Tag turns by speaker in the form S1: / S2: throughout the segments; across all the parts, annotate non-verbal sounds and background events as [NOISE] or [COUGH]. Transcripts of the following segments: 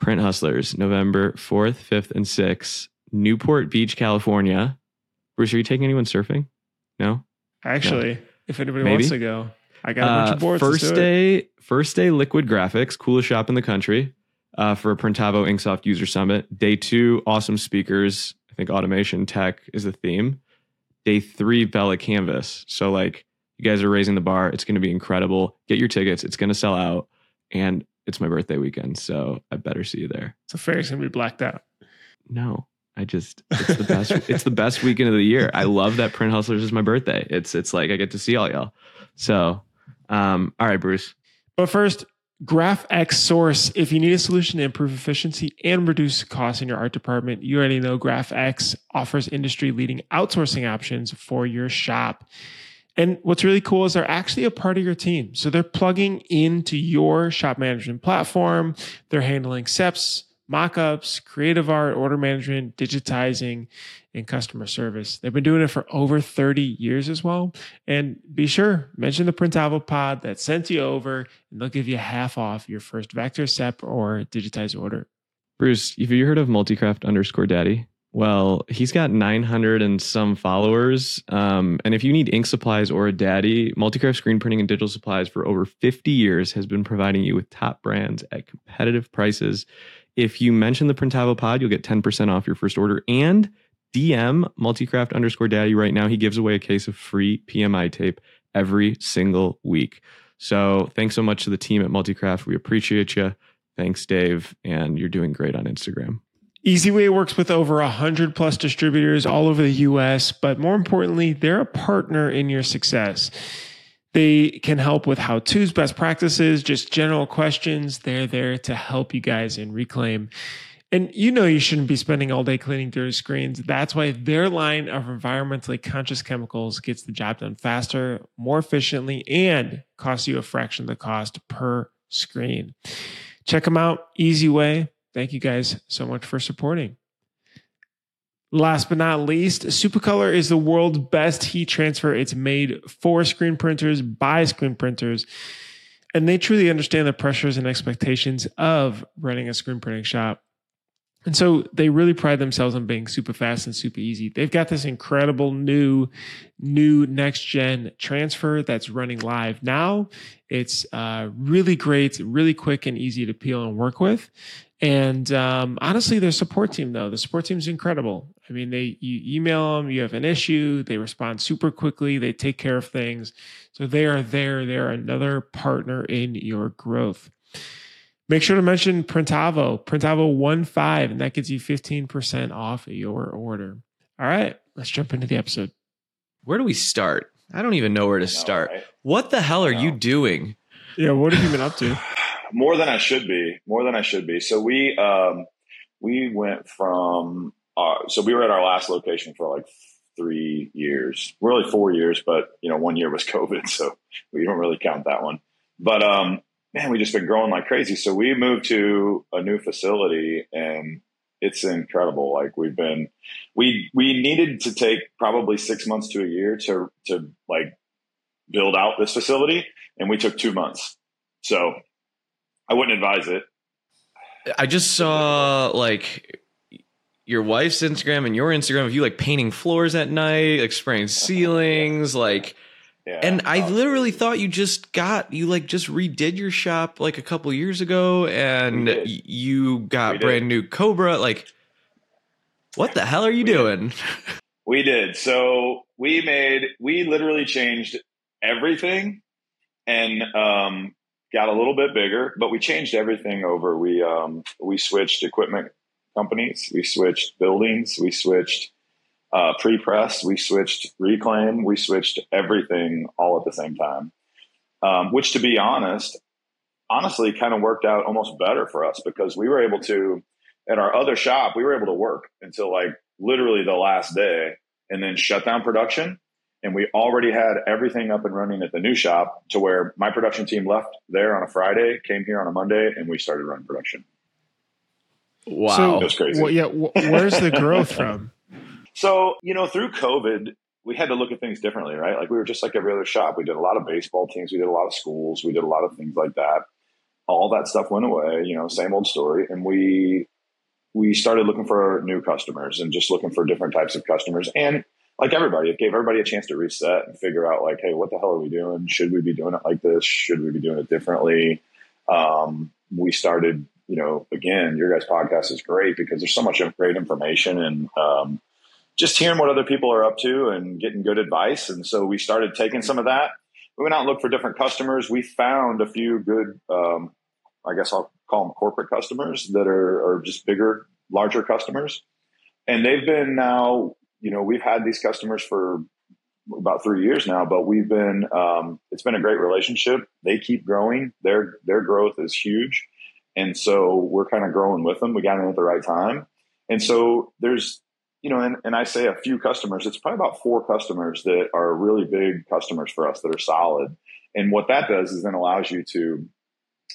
S1: Print Hustlers, November 4th, 5th, and 6th, Newport Beach, California. Bruce, are you taking anyone surfing? No?
S2: Actually, if anybody
S1: Maybe.
S2: wants to go, I got a bunch
S1: Uh,
S2: of boards.
S1: First day, first day, Liquid Graphics, coolest shop in the country uh, for a Printavo Inksoft User Summit. Day two, awesome speakers. I think automation tech is the theme. Day three, Bella Canvas. So like you guys are raising the bar. It's going to be incredible. Get your tickets. It's going to sell out, and it's my birthday weekend, so I better see you there.
S2: So Ferry's gonna be blacked out.
S1: No, I just it's the best. [LAUGHS] it's the best weekend of the year. I love that Print Hustlers is my birthday. It's it's like I get to see all y'all. So, um, all right, Bruce.
S2: But first, GraphX Source. If you need a solution to improve efficiency and reduce costs in your art department, you already know GraphX offers industry leading outsourcing options for your shop. And what's really cool is they're actually a part of your team. So they're plugging into your shop management platform. They're handling SEPs, mockups, creative art, order management, digitizing, and customer service. They've been doing it for over 30 years as well. And be sure, mention the Printavo pod that sent you over, and they'll give you half off your first vector SEP or digitized order.
S1: Bruce, have you heard of Multicraft underscore daddy? Well, he's got 900 and some followers. Um, and if you need ink supplies or a daddy, Multicraft Screen Printing and Digital Supplies for over 50 years has been providing you with top brands at competitive prices. If you mention the Printavo pod, you'll get 10% off your first order and DM Multicraft underscore daddy right now. He gives away a case of free PMI tape every single week. So thanks so much to the team at Multicraft. We appreciate you. Thanks, Dave. And you're doing great on Instagram.
S2: Easiway works with over 100 plus distributors all over the US, but more importantly, they're a partner in your success. They can help with how to's, best practices, just general questions. They're there to help you guys in Reclaim. And you know you shouldn't be spending all day cleaning dirty screens. That's why their line of environmentally conscious chemicals gets the job done faster, more efficiently, and costs you a fraction of the cost per screen. Check them out, Easiway. Thank you guys so much for supporting. Last but not least, Supacolor is the world's best heat transfer. It's made for screen printers by screen printers, and they truly understand the pressures and expectations of running a screen printing shop. And so they really pride themselves on being super fast and super easy. They've got this incredible new, new next gen transfer that's running live now. It's uh, really great, really quick and easy to peel and work with. And um, honestly, their support team though, the support team is incredible. I mean, they you email them, you have an issue, they respond super quickly, they take care of things. So they are there. They're another partner in your growth. Make sure to mention Printavo, Printavo one five, and that gets you fifteen percent off your order. All right, let's jump into the episode.
S1: Where do we start? I don't even know where to start.
S3: right?
S1: What the hell are you doing?
S2: Yeah, what have you been up to? [LAUGHS]
S3: more than I should be. More than I should be. So we um, we went from uh, so we were at our last location for like three years, really four years, but you know one year was [LAUGHS] COVID, so we don't really count that one. But um, man, we just been growing like crazy. So we moved to a new facility and. It's incredible. Like we've been, we we needed to take probably six months to a year to to like build out this facility, and we took two months. So I wouldn't advise it.
S1: I just saw like your wife's Instagram and your Instagram of you like painting floors at night, like spraying [LAUGHS] ceilings, like
S3: Yeah,
S1: and I
S3: uh,
S1: literally thought you just got you like just redid your shop like a couple years ago and you got
S3: did.
S1: brand new Cobra like what the hell are you
S3: We did.
S1: doing? [LAUGHS]
S3: we did. So we made we literally changed everything and um, got a little bit bigger, but we changed everything over. We um, we switched equipment companies, we switched buildings, we switched uh, pre-press, we switched reclaim, we switched everything all at the same time. Um, which, to be honest, honestly, kind of worked out almost better for us because we were able to at our other shop, we were able to work until like literally the last day and then shut down production. And we already had everything up and running at the new shop to where my production team left there on a Friday, came here on a Monday, and we started running production.
S1: Wow.
S2: So,
S3: It was crazy.
S2: well, yeah, wh- where's the growth [LAUGHS] from?
S3: So, you know, through COVID, we had to look at things differently, right? Like we were just like every other shop. We did a lot of baseball teams, we did a lot of schools, we did a lot of things like that. All that stuff went away, you know, same old story. And we we started looking for new customers and just looking for different types of customers. And like everybody, it gave everybody a chance to reset and figure out like, hey, what the hell are we doing? Should we be doing it like this? Should we be doing it differently? Um, we started, you know, again, your guys' podcast is great because there's so much great information and um, just hearing what other people are up to and getting good advice. And so we started taking some of that. We went out and looked for different customers. We found a few good, um, I guess I'll call them corporate customers that are, are just bigger, larger customers. And they've been now, you know, we've had these customers for about three years now, but we've been, um, it's been a great relationship. They keep growing. Their, their growth is huge. And so we're kind of growing with them. We got in at the right time. And so there's, you know, and, and I say a few customers, it's probably about four customers that are really big customers for us that are solid. And what that does is then allows you to,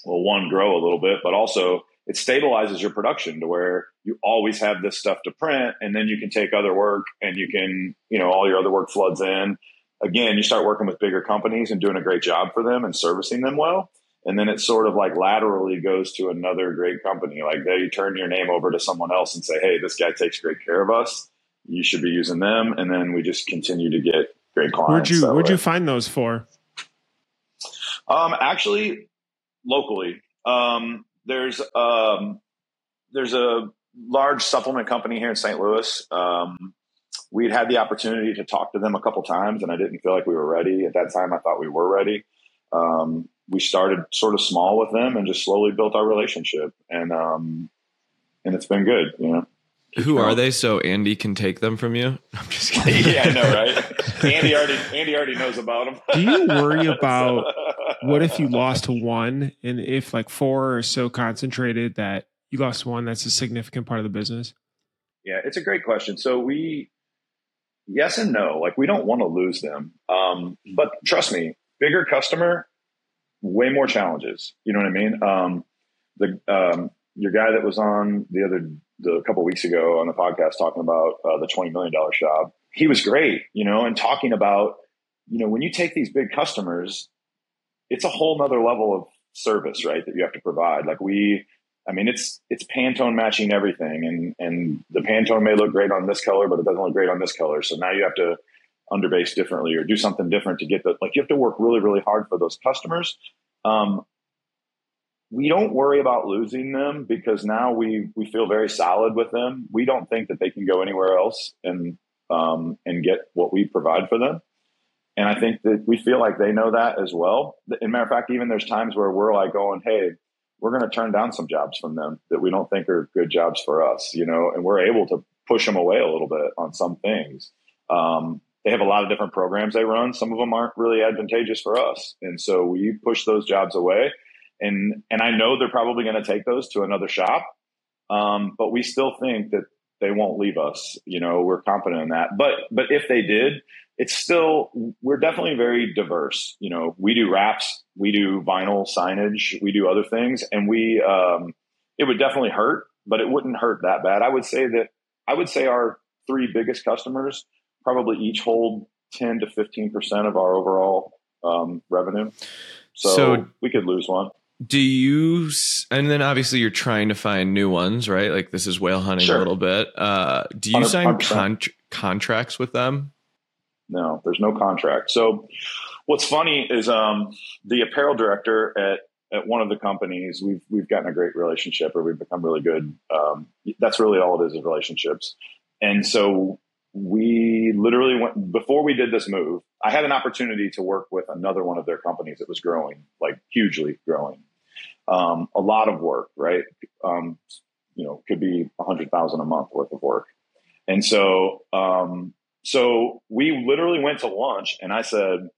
S3: well, one, grow a little bit, but also it stabilizes your production to where you always have this stuff to print and then you can take other work and you can, you know, all your other work floods in. Again, you start working with bigger companies and doing a great job for them and servicing them well. And then it sort of like laterally goes to another great company. Like they turn your name over to someone else and say, Hey, this guy takes great care of us. You should be using them. And then we just continue to get great clients.
S2: Where'd you, where'd way. you find those for?
S3: Um, actually locally. Um, there's um, there's a large supplement company here in St. Louis. Um, we'd had the opportunity to talk to them a couple times, and I didn't feel like we were ready at that time. I thought we were ready. Um, we started sort of small with them and just slowly built our relationship, and um, and it's been good. You know.
S1: Who are they? So Andy can take them from you. [LAUGHS]
S3: I'm just kidding. yeah, I know, right? [LAUGHS] Andy already Andy already knows about them.
S2: Do you worry about [LAUGHS] what if you lost to one, and if like four are so concentrated that you lost one, that's a significant part of the business?
S3: Yeah, it's a great question. So we, yes and no. Like we don't want to lose them, um, but trust me, bigger customer, way more challenges. You know what I mean? Um, the um, your guy that was on the other the couple weeks ago on the podcast talking about uh, the twenty million dollar shop. He was great, you know, and talking about you know when you take these big customers, it's a whole nother level of service, right? That you have to provide. Like we, I mean, it's it's Pantone matching everything, and and the Pantone may look great on this color, but it doesn't look great on this color. So now you have to underbase differently or do something different to get the like you have to work really really hard for those customers um, we don't worry about losing them because now we we feel very solid with them. We don't think that they can go anywhere else and um, and get what we provide for them. And I think that we feel like they know that as well. In matter of fact, even there's times where we're like going, "Hey, we're going to turn down some jobs from them that we don't think are good jobs for us," you know, and we're able to push them away a little bit on some things. Um, they have a lot of different programs they run. Some of them aren't really advantageous for us, and so we push those jobs away and and I know they're probably going to take those to another shop, um, but we still think that they won't leave us. You know, we're confident in that. But but if they did, it's still we're definitely very diverse. You know, we do wraps, we do vinyl signage, we do other things, and we um, it would definitely hurt, but it wouldn't hurt that bad. I would say that I would say our three biggest customers probably each hold ten to fifteen percent of our overall um, revenue. So, so we could lose one
S1: do you and then obviously you're trying to find new ones right? Like this is whale hunting sure. a little bit. Uh, do you 100%. sign con- contracts with them?
S3: No there's no contract. So what's funny is um, the apparel director at at one of the companies we've we've gotten a great relationship or we've become really good um, that's really all it is is relationships. And so we literally went before we did this move i had an opportunity to work with another one of their companies that was growing like hugely growing um, a lot of work, right? Um, you know, could be a hundred thousand a month worth of work. And so, um, so we literally went to lunch and I said,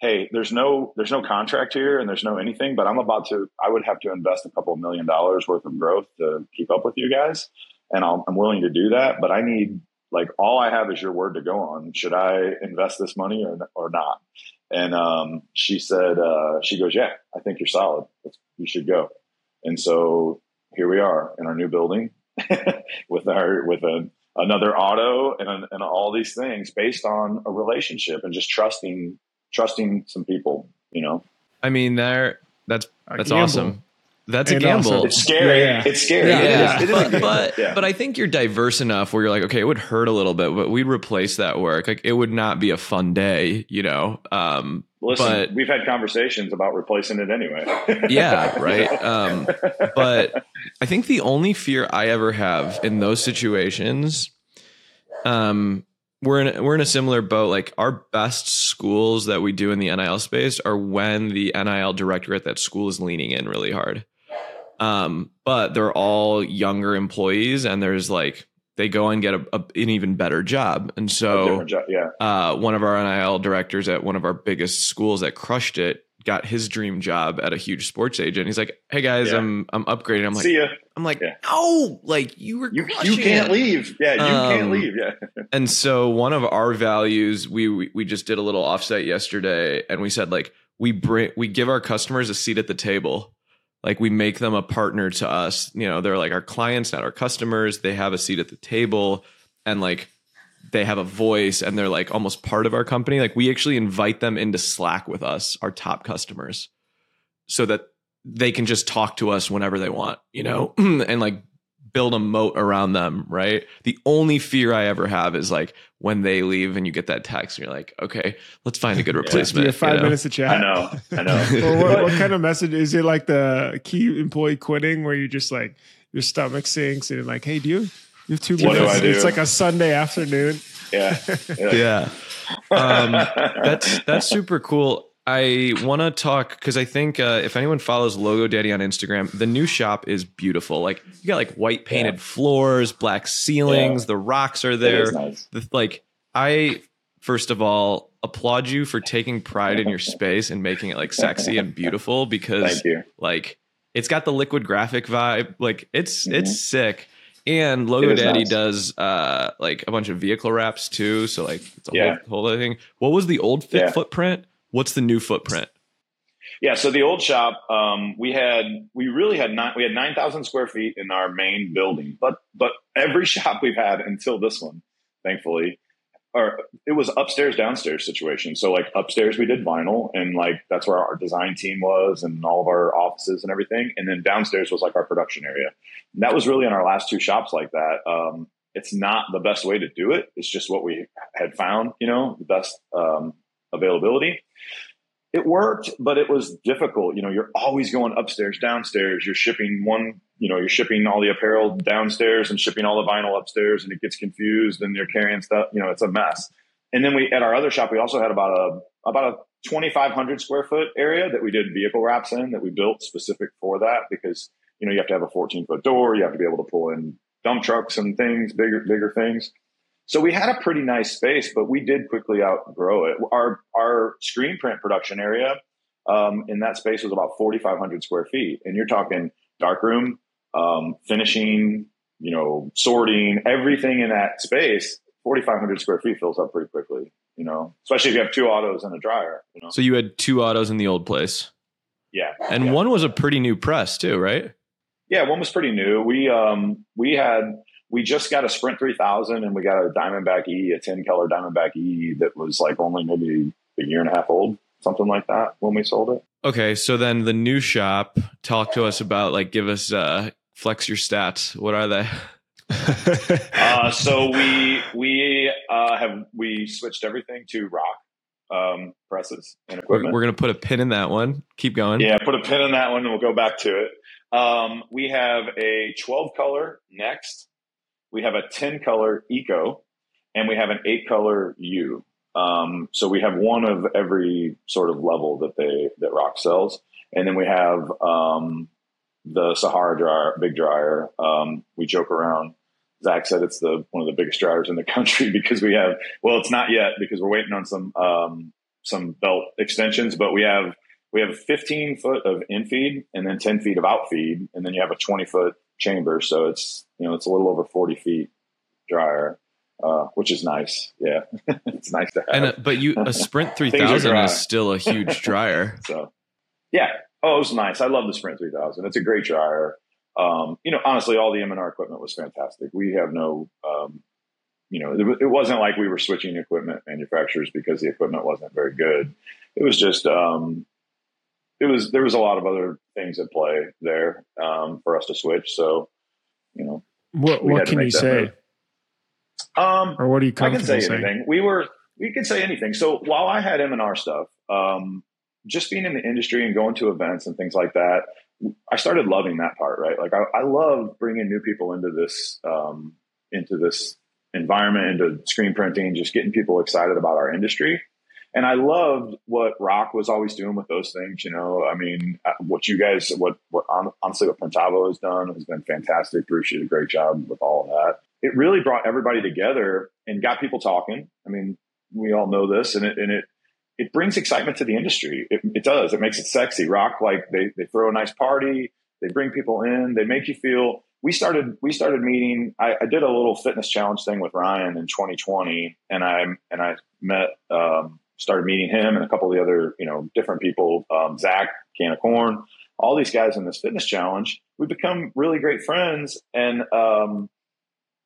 S3: Hey, there's no, there's no contract here and there's no anything, but I'm about to, I would have to invest a couple million dollars worth of growth to keep up with you guys. And i am willing to do that, but I need like all I have is your word to go on. Should I invest this money or, or not? And um, she said, uh, she goes, yeah, I think you're solid. you should go. And so here we are in our new building [LAUGHS] with our with a another auto and, and all these things based on a relationship and just trusting trusting some people you know
S1: I mean, there that's that's awesome. That's
S2: And
S1: a gamble.
S2: also-
S3: it's scary
S2: Yeah, yeah.
S3: it's scary
S2: Yeah,
S1: yeah,
S3: it is a
S1: but but,
S3: Yeah.
S1: but I think you're diverse enough where you're like, okay, it would hurt a little bit, but we'd replace that work. Like it would not be a fun day, you know. Um,
S3: listen
S1: but-
S3: we've had conversations about replacing it anyway [LAUGHS]
S1: yeah, right. Um, but I think the only fear I ever have in those situations, um, we're in we're in a similar boat. Like our best schools that we do in the NIL space are when the NIL director at that school is leaning in really hard. Um, but they're all younger employees, and there's like they go and get a, a, an even better job, and so
S3: job, yeah
S1: uh, one of our NIL directors at one of our biggest schools that crushed it got his dream job at a huge sports agent. He's like, "Hey guys,
S3: Yeah.
S1: I'm I'm upgrading." I'm like,
S3: see ya
S1: I'm like,
S3: Yeah.
S1: no, like you were
S3: you, you can't
S1: it."
S3: leave yeah you can't
S1: Um,
S3: leave yeah [LAUGHS]
S1: And so one of our values, we, we we just did a little offsite yesterday, and we said like we bring we give our customers a seat at the table. Like we make them a partner to us. You know, they're like our clients, not our customers. They have a seat at the table, and like they have a voice, and they're like almost part of our company. Like we actually invite them into Slack with us, our top customers, so that they can just talk to us whenever they want. You know, [CLEARS THROAT] and like build a moat around them, right? The only fear I ever have is like when they leave and you get that text and you're like, okay, let's find a good replacement.
S2: you have five
S1: you know?
S2: minutes of chat?
S3: i know i know [LAUGHS]
S2: or what, what kind of [LAUGHS] message is it like the key employee quitting where you just like your stomach sinks and you're like hey do you you have two
S3: What do
S2: minutes
S3: I do?
S2: it's like a sunday afternoon
S3: yeah [LAUGHS]
S1: Yeah. Um, that's that's super cool. I want to talk because I think uh, if anyone follows Logo Daddy on Instagram, the new shop is beautiful. Like you got like white painted
S3: Yeah.
S1: floors, black ceilings, the ROQs are there.
S3: nice.
S1: the, like I first of all applaud you for taking pride in your space and making it like sexy and beautiful because like it's got the liquid graphic vibe like it's
S3: Mhm.
S1: it's sick and logo daddy
S3: nice.
S1: does uh like a bunch of vehicle wraps too so like it's a
S3: Yeah.
S1: whole, whole other thing what was the old fit
S3: Yeah.
S1: footprint what's the new footprint
S3: Yeah, so the old shop, um, we had we really had nine we had nine thousand square feet in our main building, but but every [LAUGHS] shop we've had until this one, thankfully, or it was upstairs downstairs situation. So like upstairs we did vinyl, and like that's where our design team was, and all of our offices and everything, and then downstairs was like our production area. And that was really in our last two shops like that. Um, it's not the best way to do it. It's just what we had found, you know, the best um, availability it worked, but it was difficult. You know, you're always going upstairs, downstairs. You're shipping one, you know, you're shipping all the apparel downstairs and shipping all the vinyl upstairs, and it gets confused, and you're carrying stuff. You know, it's a mess. And then we at our other shop, we also had about a about a 2,500 square foot area that we did vehicle wraps in that we built specific for that because you know you have to have a 14 foot door, you have to be able to pull in dump trucks and things, bigger bigger things. So we had a pretty nice space, but we did quickly outgrow it. Our our screen print production area um, in that space was about 4,500 square feet, and you're talking darkroom, um, finishing, you know, sorting, everything in that space. 4,500 square feet fills up pretty quickly, you know, especially if you have two autos and a dryer. You know,
S1: so you had two autos in the old place
S3: yeah,
S1: and
S3: yeah.
S1: one was a pretty new press too right
S3: Yeah, one was pretty new. We um we had we just got a Sprint 3000 and we got a Diamondback E, a 10 color Diamondback E that was like only maybe a year and a half old, something like that when we sold it.
S1: okay so then the new shop talk to us about like give us uh flex your stats what are they [LAUGHS]
S3: Uh, so we we uh, have we switched everything to ROQ um, presses and
S1: we're, we're gonna put a pin in that one keep going
S3: Yeah, put a pin in that one and we'll go back to it. Um, we have a 12 color next. We have a 10 color eco and we have an eight color YOU. Um, so we have one of every sort of level that they, that ROQ sells. And then we have, um, the Sahara dryer, big dryer. Um, we joke around. Zach said it's the, one of the biggest dryers in the [LAUGHS] country because we have, well, it's not yet because we're waiting on some, um, some belt extensions, but we have we have 15 foot of infeed and then 10 feet of outfeed, and then you have a 20 foot chamber. So it's you know it's a little over 40 feet dryer, uh, which is nice. Yeah, [LAUGHS] it's nice to have.
S1: and uh, but you a [LAUGHS] sprint 3000 is still a huge [LAUGHS] dryer
S3: so yeah, oh, it was nice. I love the Sprint 3000. It's a great dryer. Um, you know, honestly, all the M&R equipment was fantastic. We have no um, you know, it, it, wasn't like we were switching equipment manufacturers because the equipment wasn't very good. It was just, um, it was, there was a lot of other things at play there, um, for us to switch. So, you know,
S2: what, what can you say?
S3: Um,
S2: or what are you
S3: I can say
S2: saying?
S3: anything. We were, we could say anything. So while I had M&R stuff, um, just being in the industry and going to events and things like that, I started loving that part, right? Like I, I love bringing new people into this, um, into this environment, into screen printing, just getting people excited about our industry. And I loved what ROQ was always doing with those things. You know, I mean, uh, what you guys, what, what honestly, what Printavo has done has been fantastic. Bruce did a great job with all of that. It really brought everybody together and got people talking. I mean, we all know this, and it, and it, it brings excitement to the industry. It, it does. It makes it sexy. ROQ, like they, they throw a nice party. They bring people in. They make you feel we started we started meeting I, I, did a little fitness challenge thing with ryan in 2020 and i and i met um, started meeting him and a couple of the other you know different people um, zach can of corn all these guys in this fitness challenge we become really great friends and um,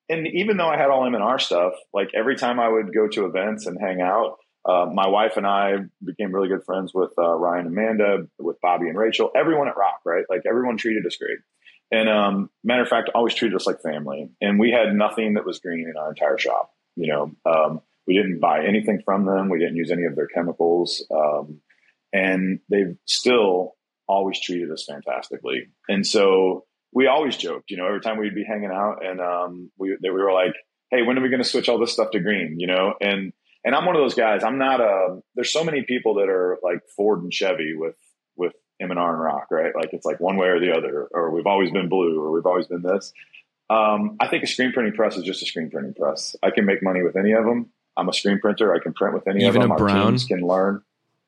S3: and even though i had all m&r stuff like every time i would go to events and hang out uh, my wife and I became really good friends with uh, Ryan and Amanda, with Bobby and Rachel, everyone at ROQ, right? Like everyone treated us great. And um, matter of fact, always treated us like family. And we had nothing that was green in our entire shop. You know, um, we didn't buy anything from them. We didn't use any of their chemicals. Um, and they've still always treated us fantastically. And so we always joked, you know, every time we'd be hanging out and um, we, they, we were like, hey, when are we going to switch all this stuff to green? You know, and and I'm one of those guys. I'm not a. There's so many people that are like Ford and Chevy with with M&R and ROQ, right? Like it's like one way or the other, or we've always been blue, or we've always been this. Um, I think a screen printing press is just a screen printing press. I can make money with any of them. I'm a screen printer. I can print with any
S1: even
S3: of them.
S1: A brown? Our
S3: teams can learn.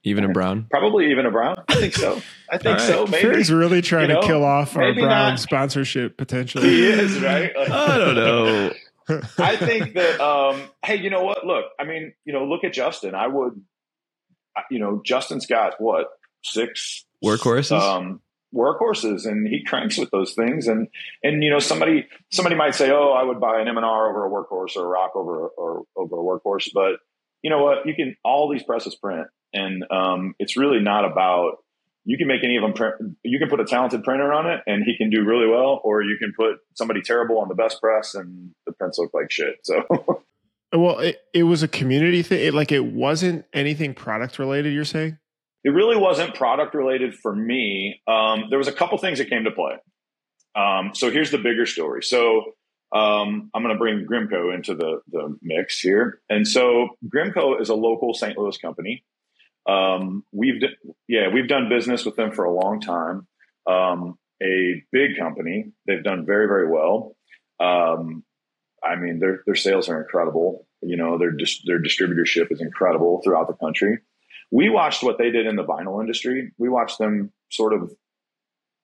S1: Even a brown?
S3: Probably even a brown. I think so. I think right. so. Maybe
S2: he's really trying you know, to kill off our brown not. sponsorship potentially.
S3: He is right.
S1: Like, I don't know. [LAUGHS]
S3: I think that. Um, hey, you know what? Look, I mean, you know, look at Justin. I would. You know, Justin's got what six
S1: workhorses.
S3: Um, workhorses and he cranks with those things. And and you know somebody somebody might say oh i would buy an m&r over a workhorse or a ROQ over or over a workhorse but you know what? You can all these presses print. And um, it's really not about you can make any of them print you can put a talented printer on it and he can do really well or you can put somebody terrible on the best press and the prints look like shit. So. [LAUGHS]
S2: Well it, it was a community thing. It, like it wasn't anything product related you're saying
S3: it really wasn't product related for me. Um, there was a couple things that came to play. Um, so here's the bigger story. So um, I'm going to bring Grimco into the, the mix here. And so Grimco is a local St. Louis company. Um, we've yeah we've done business with them for a long time. Um, a big company. They've done very very well. Um, I mean their their sales are incredible. You know their their distributorship is incredible throughout the country we watched what they did in the vinyl industry. We watched them sort of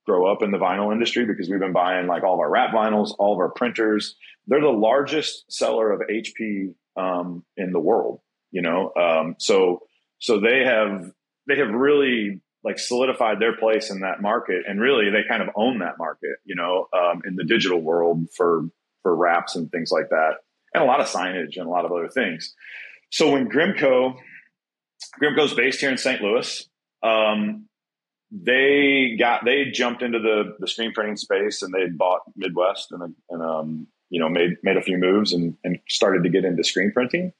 S3: grow up in the vinyl industry because we've been buying like all of our wrap vinyls, all of our printers. They're the largest seller of HP um, in the world, you know. Um, so so they have they have really like solidified their place in that market, and really they kind of own that market, you know, um, in the digital world for for wraps and things like that, and a lot of signage and a lot of other things. So when Grimco Grimco's based here in St. Louis. Um, they got they jumped into the the screen printing space and they bought Midwest and, and um, you know made made a few moves and, and started to get into screen printing.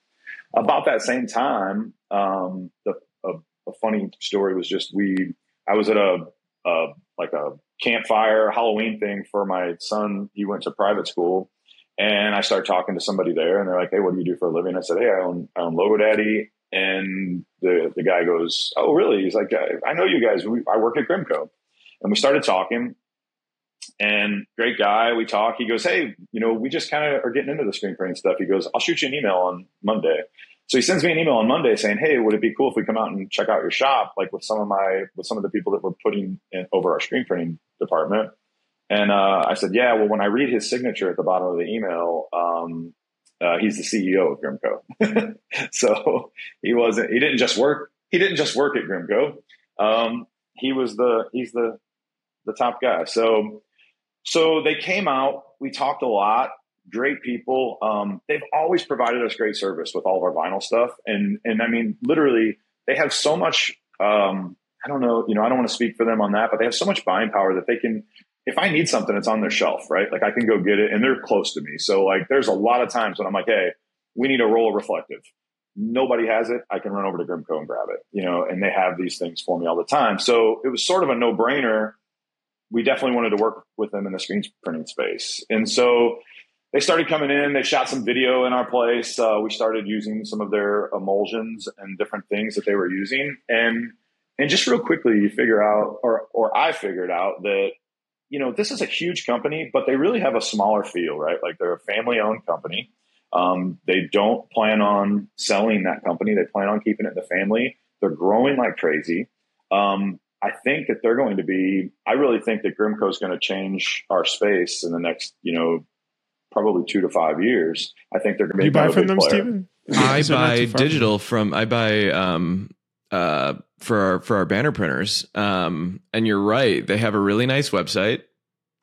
S3: About that same time, um, the a, a, funny story was just we I was at a, a like a campfire Halloween thing for my son. He went to private school, and I started talking to somebody there, and they're like, "Hey, what do you do for a living?" I said, "Hey, I own I own Logo Daddy and the the guy goes, "Oh, really?" He's like, "I know you guys. We, I work at Grimco." And we started talking. And great guy. We talk. He goes, "Hey, you know, we just kind of are getting into the screen printing stuff." He goes, "I'll shoot you an email on Monday." So he sends me an email on Monday saying, "Hey, would it be cool if we come out and check out your shop, like with some of my with some of the people that we're putting in, over our screen printing department?" And uh, I said, "Yeah." Well, when I read his signature at the bottom of the email, um, uh, he's the CEO of Grimco. [LAUGHS] so he wasn't, he didn't just work, he didn't just work at Grimco. Um, he was the, he's the, the top guy. So, so they came out, we talked a lot. great people. Um, they've always provided us great service with all of our vinyl stuff, and and I mean, literally, they have so much. Um, I don't know, you know, I don't want to speak for them on that, but they have so much buying power that they can. If I need something, it's on their shelf, right? Like I can go get it, and they're close to me. So like, there's a lot of times when I'm like, hey, we need a roll of reflective. Nobody has it. I can run over to Grimco and grab it, you know, and they have these things for me all the time. So it was sort of a no brainer. We definitely wanted to work with them in the screen printing space. And so they started coming in. They shot some video in our place. Uh, we started using some of their emulsions and different things that they were using, and and just real quickly, you figure out, or or I figured out that you know this is a huge company, but they really have a smaller feel, right? Like they're a family owned company. Um, they don't plan on selling that company. They plan on keeping it in the family. They're growing like crazy. Um, I think that they're going to be. I really think that Grimco is going to change our space in the next, you know, probably two to five years. I think they're going to be.
S2: You buy from them, player. Steven?
S1: I buy digital from. I buy um uh for our for our banner printers. Um, and you're right. They have a really nice website.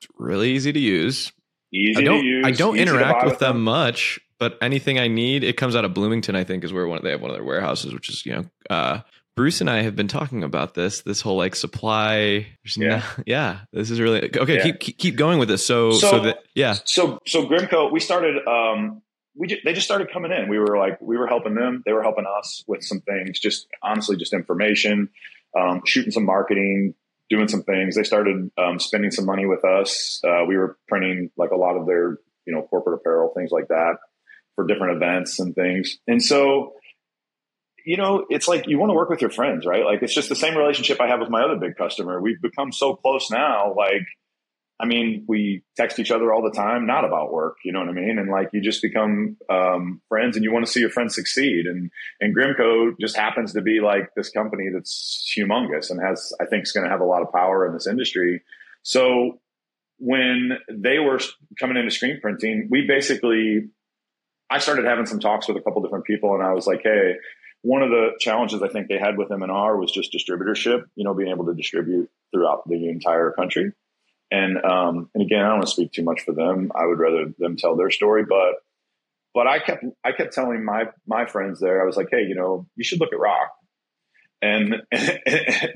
S1: It's really easy to use.
S3: Easy
S1: I don't.
S3: Use,
S1: I don't interact with them, them much but anything I need, it comes out of Bloomington. I think is where one they have one of their warehouses, which is you know, uh, Bruce and I have been talking about this. This whole like supply, yeah, [LAUGHS] yeah. This is really okay. Yeah. Keep, keep going with this. So, so, so that yeah.
S3: So so Grimco, we started. Um, we just, they just started coming in. We were like we were helping them. They were helping us with some things. Just honestly, just information, um, shooting some marketing, doing some things. They started um, spending some money with us. Uh, we were printing like a lot of their you know corporate apparel, things like that for different events and things. And so, you know, it's like you want to work with your friends, right? Like it's just the same relationship I have with my other big customer. We've become so close now. Like, I mean, we text each other all the time, not about work, you know what I mean? And like you just become um, friends and you want to see your friends succeed. And and Grimco just happens to be like this company that's humongous and has, I think, is going to have a lot of power in this industry. So when they were coming into screen printing, we basically I started having some talks with a couple different people, and I was like, hey, one of the challenges I think they had with M&R was just distributorship, you know, being able to distribute throughout the entire country. And um, and again, I don't want to speak too much for them. I would rather them tell their story, but but I kept I kept telling my my friends there, I was like, hey, you know, you should look at ROQ. And [LAUGHS]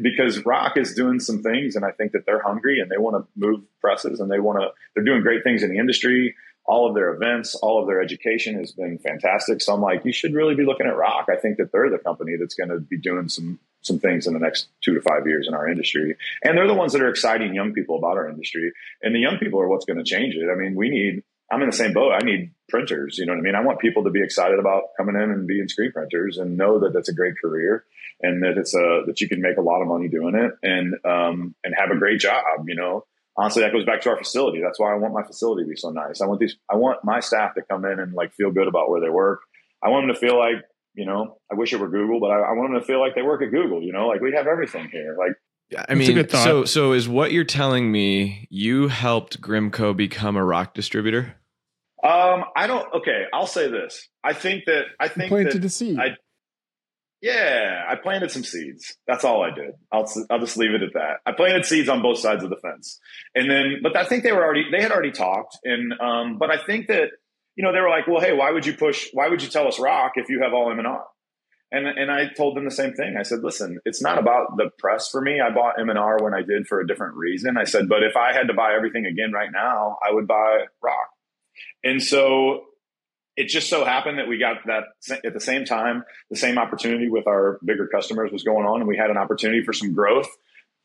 S3: because ROQ is doing some things, and I think that they're hungry and they want to move presses and they want to, they're doing great things in the industry all of their events, all of their education has been fantastic. So I'm like, you should really be looking at ROQ. I think that they're the company that's going to be doing some some things in the next two to five years in our industry. And they're the ones that are exciting young people about our industry. And the young people are what's going to change it. I mean, we need, I'm in the same boat. I need printers. You know what I mean? I want people to be excited about coming in and being screen printers and know that that's a great career and that it's a, that you can make a lot of money doing it and, um, and have a great job, you know? honestly, that goes back to our facility. That's why I want my facility to be so nice. I want these, I want my staff to come in and like feel good about where they work. I want them to feel like, you know, I wish it were Google, but I, I want them to feel like they work at Google. You know, like we have everything here. Like,
S1: yeah, I mean, so so is what you're telling me? You helped Grimco become a ROQ distributor?
S3: Um, I don't. Okay, I'll say this. I think that I think planted that
S2: the seed.
S3: I, yeah, I planted some seeds. That's all I did. I'll I'll just leave it at that. I planted seeds on both sides of the fence, and then, but I think they were already they had already talked, and um, but I think that you know they were like, well, hey, why would you push? Why would you tell us ROQ if you have all M and R? And and I told them the same thing. I said, listen, it's not about the press for me. I bought M and R when I did for a different reason. I said, but if I had to buy everything again right now, I would buy ROQ. And so it just so happened that we got that at the same time, the same opportunity with our bigger customers was going on, and we had an opportunity for some growth.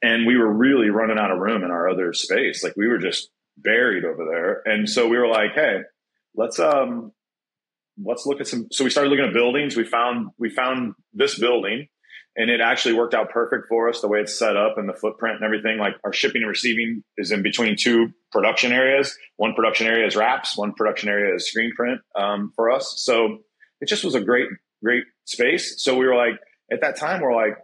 S3: And we were really running out of room in our other space. Like we were just buried over there. And so we were like, hey, let's um let's look at some so we started looking at buildings. We found we found this building and it actually worked out perfect for us the way it's set up and the footprint and everything. Like our shipping and receiving is in between two production areas. One production area is wraps one production area is screen print um, for us. So it just was a great great space. So we were like at that time we're like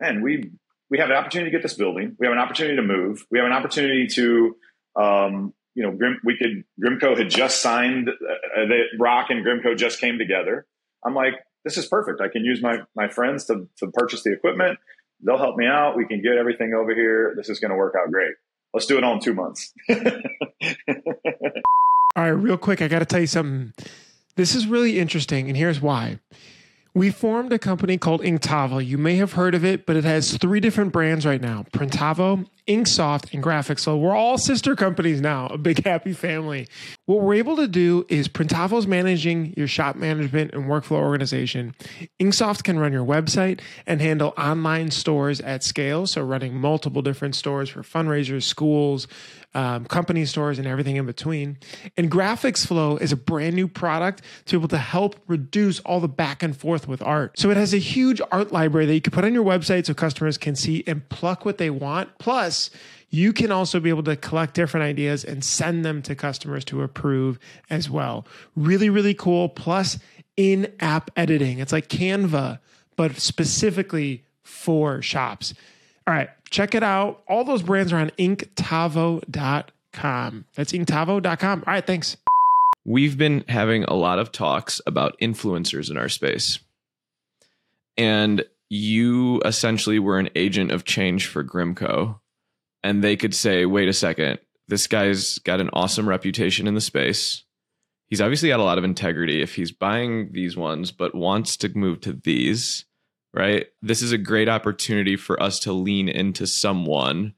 S3: man we we have an opportunity to get this building. We have an opportunity to move. We have an opportunity to um, you know Grim, we could grimco had just signed uh, the ROQ and grimco just came together i'm like this is perfect. I can use my my friends to to purchase the equipment. They'll help me out. We can get everything over here. This is going to work out great. Let's do it all in two months. [LAUGHS]
S2: All right, real quick, I got to tell you something. This is really interesting, and here's why. We formed a company called Inktavo. You may have heard of it, but it has three different brands right now Printavo, Inksoft, and Graphics. So we're all sister companies now, a big happy family. What we're able to do is Printavo's managing your shop management and workflow organization. Inksoft can run your website and handle online stores at scale. So running multiple different stores for fundraisers, schools, um, company stores, and everything in between. And Graphics Flow is a brand new product to be able to help reduce all the back and forth with art. So it has a huge art library that you can put on your website so customers can see and pluck what they want. Plus, you can also be able to collect different ideas and send them to customers to approve as well. Really, really cool. Plus, in app editing. It's like Canva, but specifically for shops. All right, check it out. All those brands are on inktavo.com. That's inktavo.com. All right, thanks.
S1: We've been having a lot of talks about influencers in our space. And you essentially were an agent of change for Grimco. And they could say, wait a second, this guy's got an awesome reputation in the space. He's obviously got a lot of integrity if he's buying these ones, but wants to move to these right? This is a great opportunity for us to lean into someone.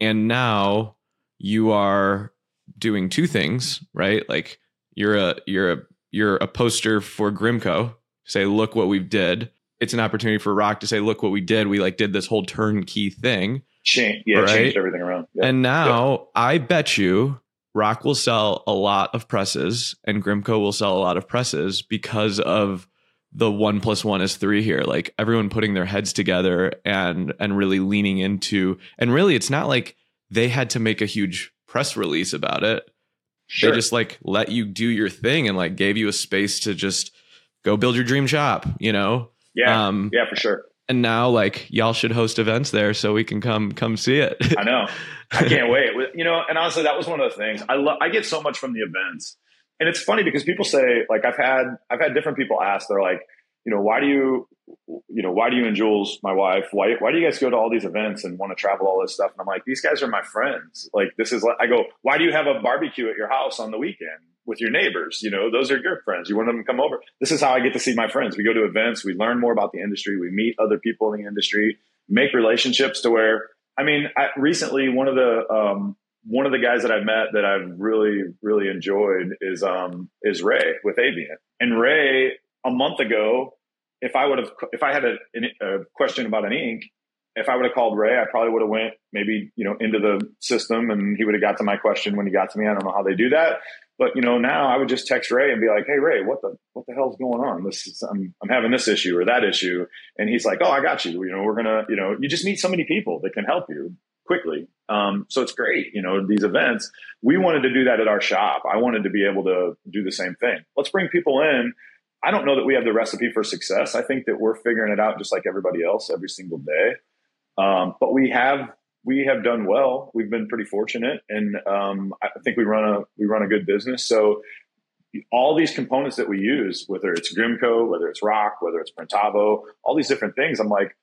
S1: And now you are doing two things, right? Like you're a you're a you're a poster for Grimco. Say, look what we've did. It's an opportunity for ROQ to say, look what we did. We like did this whole turnkey thing.
S3: Change, yeah, right? changed everything around.
S1: Yep. And now yep. I bet you ROQ will sell a lot of presses and Grimco will sell a lot of presses because of the one plus one is three here. Like everyone putting their heads together and and really leaning into and really it's not like they had to make a huge press release about it. Sure. they just like let you do your thing and like gave you a space to just go build your dream shop you know?
S3: Yeah. Um, yeah for sure.
S1: and now like y'all should host events there so we can come come see it.
S3: I know. I can't [LAUGHS] wait. You know and honestly that was one of the things. I love i get so much from the events and it's funny because people say like I've had I've had different people ask they're like you know why do you you know why do you and Jules my wife why why do you guys go to all these events and want to travel all this stuff? And I'm like these guys are my friends. Like this is like I go why do you have a barbecue at your house on the weekend with your neighbors? You know those are your friends. You want them to come over. This is how I get to see my friends. We go to events we learn more about the industry we meet other people in the industry make relationships to where I mean I, recently one of the um, one of the guys that I've met that I've really, really enjoyed is um is Ray with Avient. And Ray, a month ago, if I would have if I had a, a question about an ink, if I would have called Ray, I probably would have went maybe you know into the system and he would have got to my question when he got to me. I don't know how they do that, but you know now I would just text Ray and be like, "Hey Ray, what the what the hell's going on? This is I'm I'm having this issue or that issue," and he's like, "Oh, I got you. You know, we're gonna you know you just meet so many people that can help you quickly." Um, so it's great, you know, these events. We wanted to do that at our shop. I wanted to be able to do the same thing. Let's bring people in. I don't know that we have the recipe for success. I think that we're figuring it out just like everybody else every single day. Um, but we have we have done well. We've been pretty fortunate, and um, I think we run a we run a good business. So all these components that we use, whether it's Grimco, whether it's ROQ, whether it's Printavo, all these different things, I'm like,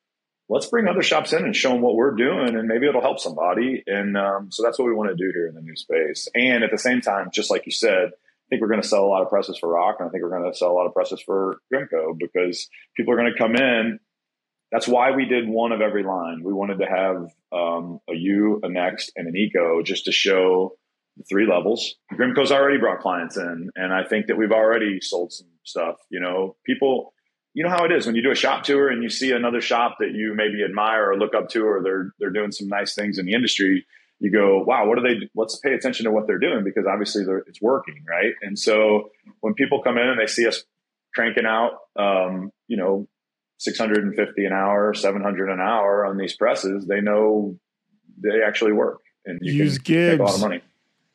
S3: let's bring other shops in and show them what we're doing and maybe it'll help somebody. And um, so that's what we want to do here in the new space. And at the same time, just like you said, I think we're going to sell a lot of presses for ROQ and I think we're going to sell a lot of presses for Grimco because people are going to come in. That's why we did one of every line. We wanted to have um, a YOU, a Next, and an Eco just to show the three levels. Grimco's already brought clients in, and I think that we've already sold some stuff. You know, people you know how it is when you do a shop tour and you see another shop that you maybe admire or look up to, or they're they're doing some nice things in the industry. You go, wow, what are they? Let's pay attention to what they're doing because obviously it's working, right? And so when people come in and they see us cranking out, um, you know, 650 an hour, 700 an hour on these presses, they know they actually work and you
S2: use
S3: can
S2: Gibbs.
S3: make a lot of money.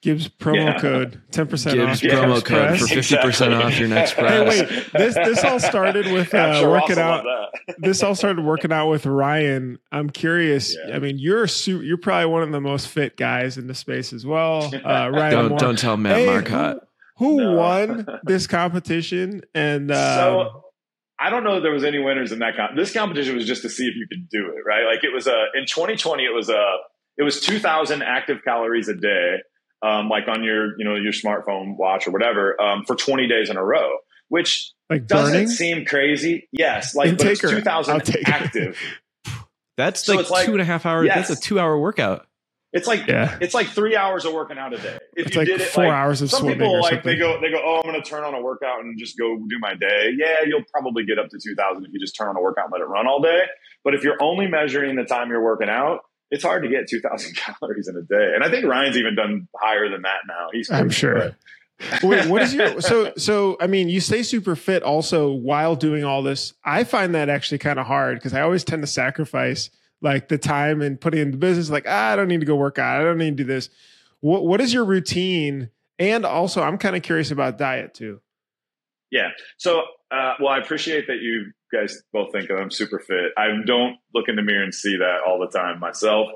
S2: Gibbs promo yeah. code, ten percent
S1: off. Gibbs promo code for fifty percent exactly. off your next press. [LAUGHS]
S2: Hey, wait, this this all started with [LAUGHS] uh, sure working out. [LAUGHS] this all started working out with Ryan. I'm curious. Yeah. I mean, you're su- you're probably one of the most fit guys in the space as well. Uh, Ryan,
S1: don't
S2: Moore.
S1: don't tell Matt hey, Marcotte.
S2: Who, who no. won this competition? And um,
S3: so I don't know that there was any winners in that. comp. this competition was just to see if you could do it, right? Like it was a in 2020, it was a it was 2,000 active calories a day um, like on your you know your smartphone watch or whatever, um, for 20 days in a row, which
S2: Like
S3: doesn't
S2: burning?
S3: seem crazy. Yes, like
S2: And
S3: but it's 2,000
S2: I'll take her.
S3: active. [LAUGHS]
S4: That's
S3: So
S4: like,
S3: it's like-
S4: two and a half hours.
S3: Yes.
S4: That's a two hour workout.
S3: It's like
S2: Yeah.
S3: it's like three hours of working out a day. If
S2: It's
S3: you
S2: like
S3: did it
S2: four
S3: like,
S2: hours of
S3: some
S2: swimming
S3: people like
S2: something.
S3: they go they go oh I'm going to turn on a workout and just go do my day. Yeah, you'll probably get up to 2000 if you just turn on a workout and let it run all day. But if you're only measuring the time you're working out, it's hard to get 2000 [LAUGHS] calories in a day. And I think Ryan's even done higher than that now. He's
S2: I'm sure. [LAUGHS] Wait, what is your so so I mean you stay super fit also while doing all this. I find that actually kind of hard because I always tend to sacrifice like the time and putting in the business like ah, I don't need to go work out. I don't need to do this. What what is your routine? And also I'm kind of curious about diet too.
S3: Yeah. So, uh, well, I appreciate that you guys both think that I'm super fit. I don't look in the mirror and see that all the time myself.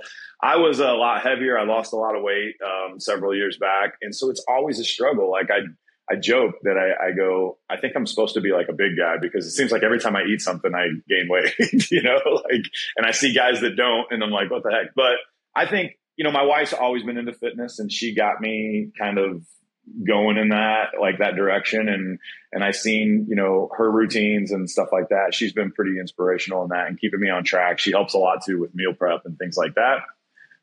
S3: I was a lot heavier. I lost a lot of weight um, several years back, and so it's always a struggle. Like I, I joke that I, I go, I think I'm supposed to be like a big guy because it seems like every time I eat something, I gain weight. [LAUGHS] you know, like, and I see guys that don't, and I'm like, what the heck? But I think you know, my wife's always been into fitness, and she got me kind of going in that like that direction and and I seen you know her routines and stuff like that. She's been pretty inspirational in that and keeping me on track. She helps a lot too with meal prep and things like that.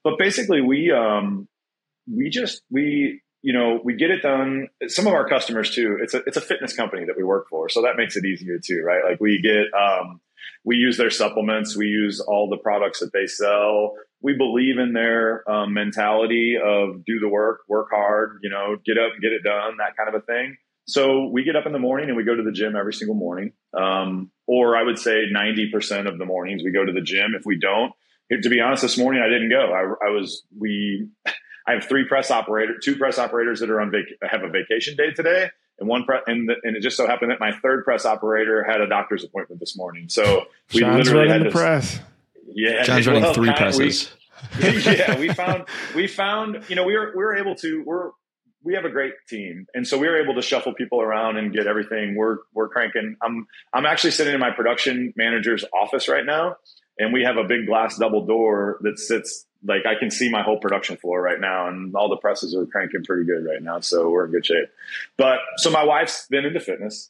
S3: But basically, we um we just we you know we get it done. Some of our customers too. It's a it's a fitness company that we work for, so that makes it easier too, right? Like we get um we use their supplements, we use all the products that they sell. We believe in their um, mentality of do the work, work hard, you know, get up and get it done, that kind of a thing. So we get up in the morning and we go to the gym every single morning. Um, or I would say 90% of the mornings we go to the gym. If we don't, to be honest, this morning I didn't go. I, I was, we, [LAUGHS] I have three press operators, two press operators that are on vac- have a vacation day today. And one press, and, the, and it just so happened that my third press operator had a doctor's appointment this morning. So we
S2: John's
S3: literally
S2: running
S3: had
S2: the
S3: to,
S2: press.
S3: yeah,
S4: John's running
S3: well,
S4: three
S3: kind of- we-
S4: presses. [LAUGHS]
S3: yeah, we found we found you know we were we were able to we're we have a great team, and so we were able to shuffle people around and get everything. We're we're cranking. I'm I'm actually sitting in my production manager's office right now, and we have a big glass double door that sits like I can see my whole production floor right now, and all the presses are cranking pretty good right now. So we're in good shape. But so my wife's been into fitness.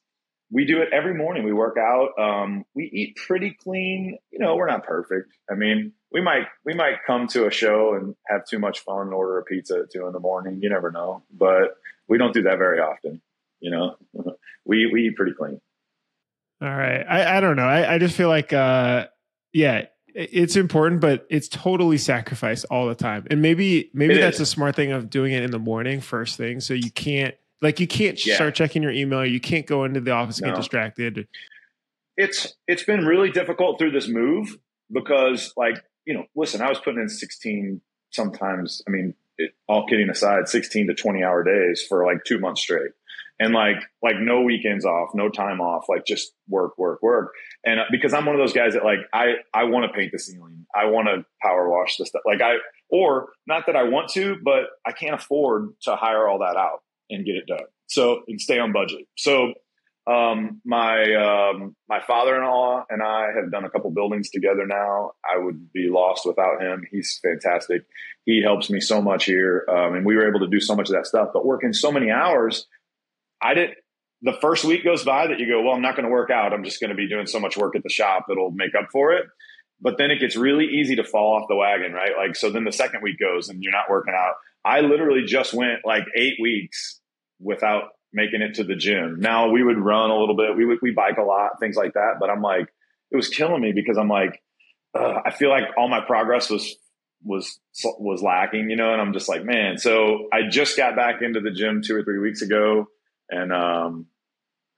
S3: We do it every morning. We work out. Um, we eat pretty clean. You know, we're not perfect. I mean, we might we might come to a show and have too much fun and order a pizza at two in the morning. You never know, but we don't do that very often. You know, [LAUGHS] we we eat pretty clean.
S2: All right. I, I don't know. I, I just feel like, uh, yeah, it's important, but it's totally sacrificed all the time. And maybe, maybe
S3: It
S2: that's
S3: is.
S2: a smart thing of doing it in the morning first thing. So you can't, like, you can't
S3: Yeah.
S2: start checking your email. You can't go into the office and get distracted.
S3: It's it's been really difficult through this move because like you know, listen, I was putting in sixteen sometimes. I mean, it, all kidding aside, sixteen to twenty hour days for like two months straight. And like like no weekends off, no time off, like just work, work, work. And uh, because I'm one of those guys that like I I want to paint the ceiling, I want to power wash the stuff, like I or not that I want to, but I can't afford to hire all that out and get it done. So and stay on budget. So um, my um, my father-in-law and I have done a couple buildings together now. I would be lost without him. He's fantastic. He helps me so much here, um, and we were able to do so much of that stuff. But working so many hours, I didn't. The first week goes by that you go, well, I'm not going to work out. I'm just going to be doing so much work at the shop that'll make up for it. But then it gets really easy to fall off the wagon, right? Like so. Then the second week goes and you're not working out. I literally just went like eight weeks without making it to the gym. Now we would run a little bit. We would we bike a lot, things like that. But I'm like, it was killing me because I'm like, uh, I feel like all my progress was was was lacking, you know. And I'm just like, man. So I just got back into the gym two or three weeks ago, and um,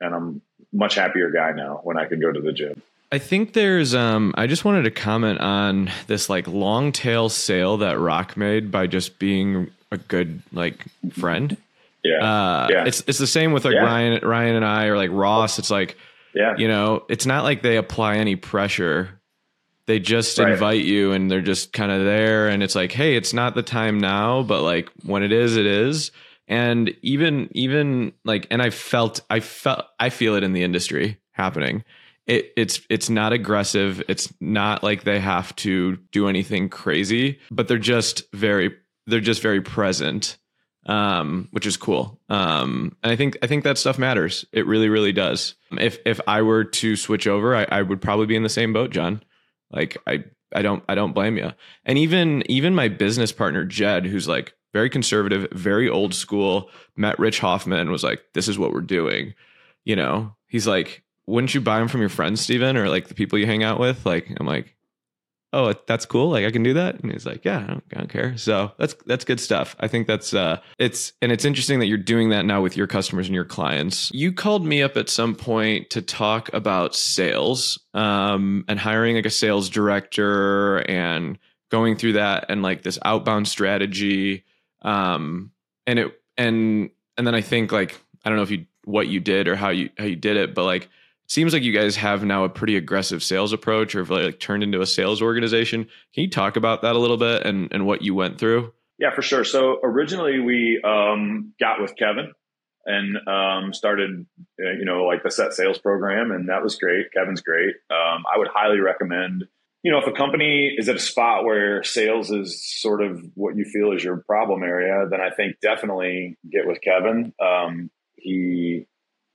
S3: and I'm much happier guy now when I can go to the gym.
S1: I think there's um I just wanted to comment on this like long tail sale that ROQ made by just being a good like friend.
S3: Yeah,
S1: Uh
S3: Yeah.
S1: it's it's the same with like
S3: Yeah.
S1: Ryan Ryan and I or like Ross. It's like,
S3: yeah,
S1: you know, it's not like they apply any pressure. They just
S3: Right.
S1: invite you and they're just kind of there and it's like, hey, it's not the time now, but like when it is, it is. And even even like and I felt I felt I feel it in the industry happening. It, it's it's not aggressive. It's not like they have to do anything crazy, but they're just very they're just very present. um, which is cool. Um, and I think I think that stuff matters. It really, really does. If if I were to switch over, I, I would probably be in the same boat, John. Like I I don't I don't blame you. And even even my business partner Jed, who's like very conservative, very old school, met Rich Hoffman, and was like, "This is what we're doing." You know, he's like, "Wouldn't you buy them from your friends, Steven, or like the people you hang out with?" Like, I'm like, oh that's cool? Like i can do that? And he's like yeah I don't, I don't, care. So that's that's good stuff. I think that's uh it's and it's interesting that you're doing that now with your customers and your clients. You called me up at some point to talk about sales um and hiring like a sales director and going through that and like this outbound strategy um and it and and then i think like i don't know if you what you did or how you how you did it but like seems like you guys have now a pretty aggressive sales approach or have like turned into a sales organization. Can you talk about that a little bit and, and what you went through?
S3: Yeah, for sure. So originally we um, got with Kevin and um, started, uh, you know, like the set sales program, and that was great. Kevin's great. Um, I would highly recommend. You know, if a company is at a spot where sales is sort of what you feel is your problem area, then I think definitely get with Kevin. Um, he